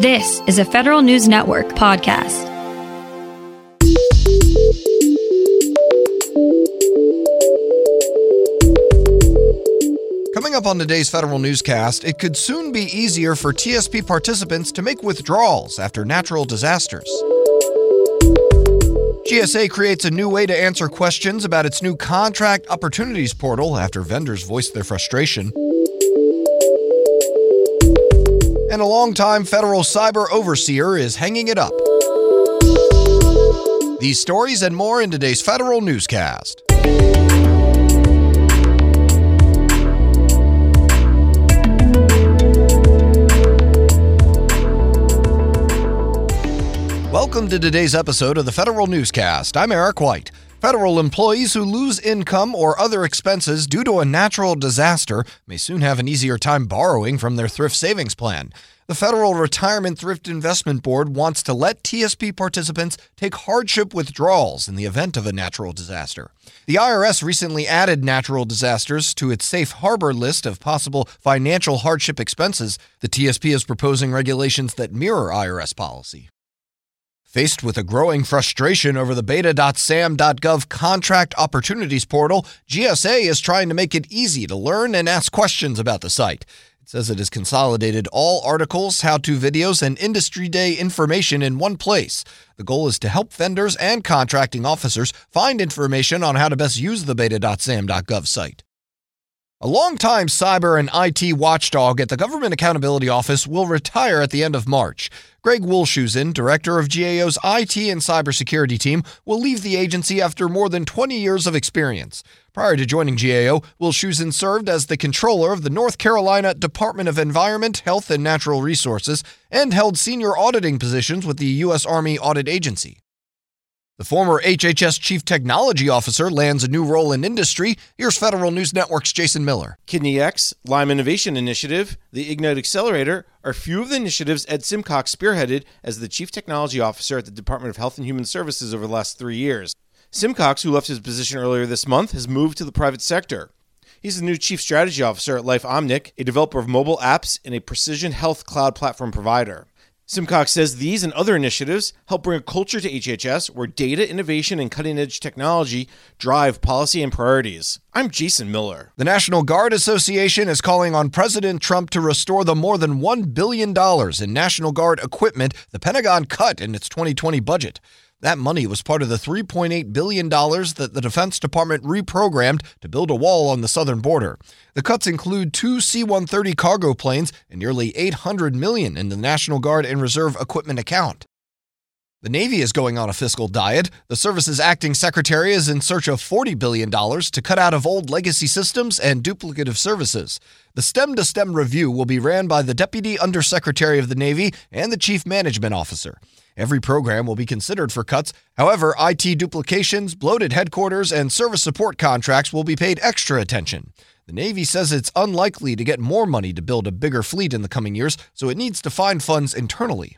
This is a Federal News Network podcast. Coming up on today's Federal Newscast, it could soon be easier for TSP participants to make withdrawals after natural disasters. GSA creates a new way to answer questions about its new contract opportunities portal after vendors voiced their frustration. And a longtime federal cyber overseer is hanging it up. These stories and more in today's Federal Newscast. Welcome to today's episode of the Federal Newscast. I'm Eric White. Federal employees who lose income or other expenses due to a natural disaster may soon have an easier time borrowing from their thrift savings plan. The Federal Retirement Thrift Investment Board wants to let TSP participants take hardship withdrawals in the event of a natural disaster. The IRS recently added natural disasters to its safe harbor list of possible financial hardship expenses. The TSP is proposing regulations that mirror IRS policy. Faced with a growing frustration over the beta.sam.gov contract opportunities portal, GSA is trying to make it easy to learn and ask questions about the site. It says it has consolidated all articles, how to videos, and industry day information in one place. The goal is to help vendors and contracting officers find information on how to best use the beta.sam.gov site. A longtime cyber and IT watchdog at the Government Accountability Office will retire at the end of March. Greg Wilshusen, director of GAO's IT and cybersecurity team, will leave the agency after more than 20 years of experience. Prior to joining GAO, Wilshusen served as the controller of the North Carolina Department of Environment, Health, and Natural Resources and held senior auditing positions with the U.S. Army Audit Agency. The former HHS Chief Technology Officer lands a new role in industry. Here's Federal News Network's Jason Miller. KidneyX, Lyme Innovation Initiative, the Ignite Accelerator are few of the initiatives Ed Simcox spearheaded as the Chief Technology Officer at the Department of Health and Human Services over the last three years. Simcox, who left his position earlier this month, has moved to the private sector. He's the new Chief Strategy Officer at LifeOmic, a developer of mobile apps and a precision health cloud platform provider. Simcox says these and other initiatives help bring a culture to HHS where data innovation and cutting edge technology drive policy and priorities. I'm Jason Miller. The National Guard Association is calling on President Trump to restore the more than $1 billion in National Guard equipment the Pentagon cut in its 2020 budget. That money was part of the $3.8 billion that the Defense Department reprogrammed to build a wall on the southern border. The cuts include two C 130 cargo planes and nearly 800 million in the National Guard and Reserve equipment account. The Navy is going on a fiscal diet. The service's acting secretary is in search of $40 billion to cut out of old legacy systems and duplicative services. The stem to stern review will be ran by the Deputy Undersecretary of the Navy and the Chief Management Officer. Every program will be considered for cuts. However, IT duplications, bloated headquarters, and service support contracts will be paid extra attention. The Navy says it's unlikely to get more money to build a bigger fleet in the coming years, so it needs to find funds internally.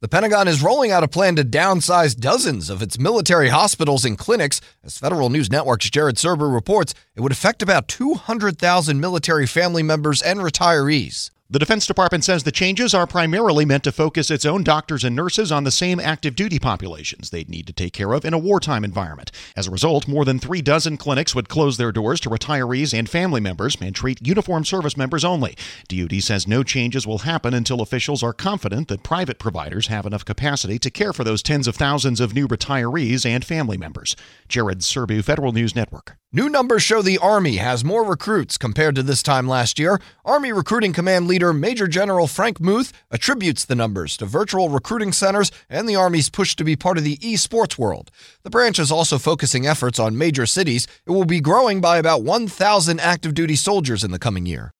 The Pentagon is rolling out a plan to downsize dozens of its military hospitals and clinics. As Federal News Network's Jared Serbu reports, it would affect about 200,000 military family members and retirees. The Defense Department says the changes are primarily meant to focus its own doctors and nurses on the same active duty populations they'd need to take care of in a wartime environment. As a result, more than three dozen clinics would close their doors to retirees and family members and treat uniformed service members only. DoD says no changes will happen until officials are confident that private providers have enough capacity to care for those tens of thousands of new retirees and family members. Jared Serbu, Federal News Network. New numbers show the Army has more recruits compared to this time last year. Army Recruiting Command leader Major General Frank Muth attributes the numbers to virtual recruiting centers and the Army's push to be part of the esports world. The branch is also focusing efforts on major cities. It will be growing by about 1,000 active duty soldiers in the coming year.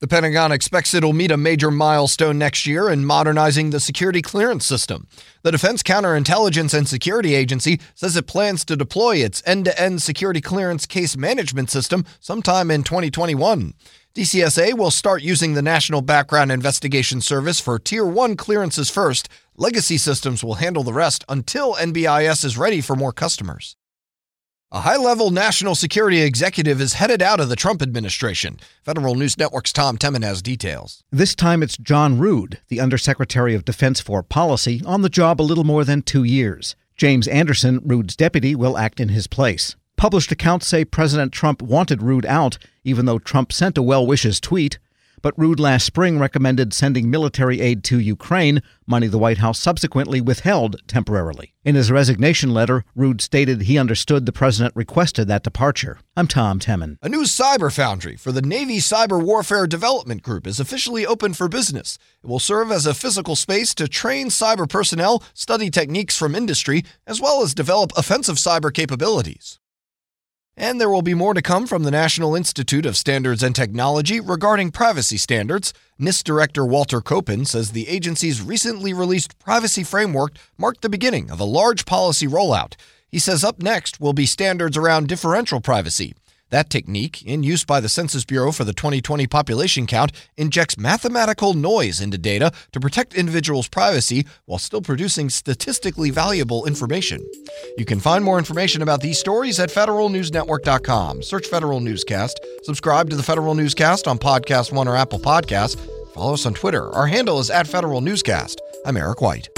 The Pentagon expects it'll meet a major milestone next year in modernizing the security clearance system. The Defense Counterintelligence and Security Agency says it plans to deploy its end to end security clearance case management system sometime in 2021. DCSA will start using the National Background Investigation Service for Tier 1 clearances first. Legacy systems will handle the rest until NBIS is ready for more customers. A high level national security executive is headed out of the Trump administration. Federal News Network's Tom Temin has details. This time it's John Rood, the Undersecretary of Defense for Policy, on the job a little more than two years. James Anderson, Rood's deputy, will act in his place. Published accounts say President Trump wanted Rood out, even though Trump sent a well wishes tweet. But Rood last spring recommended sending military aid to Ukraine, money the White House subsequently withheld temporarily. In his resignation letter, Rood stated he understood the president requested that departure. I'm Tom Temin. A new cyber foundry for the Navy Cyber Warfare Development Group is officially open for business. It will serve as a physical space to train cyber personnel, study techniques from industry, as well as develop offensive cyber capabilities. And there will be more to come from the National Institute of Standards and Technology regarding privacy standards. NIST Director Walter Copan says the agency's recently released privacy framework marked the beginning of a large policy rollout. He says up next will be standards around differential privacy. That technique, in use by the Census Bureau for the 2020 population count, injects mathematical noise into data to protect individuals' privacy while still producing statistically valuable information. You can find more information about these stories at federalnewsnetwork.com. Search Federal Newscast. Subscribe to the Federal Newscast on Podcast One or Apple Podcasts. Follow us on Twitter. Our handle is at Federal Newscast. I'm Eric White.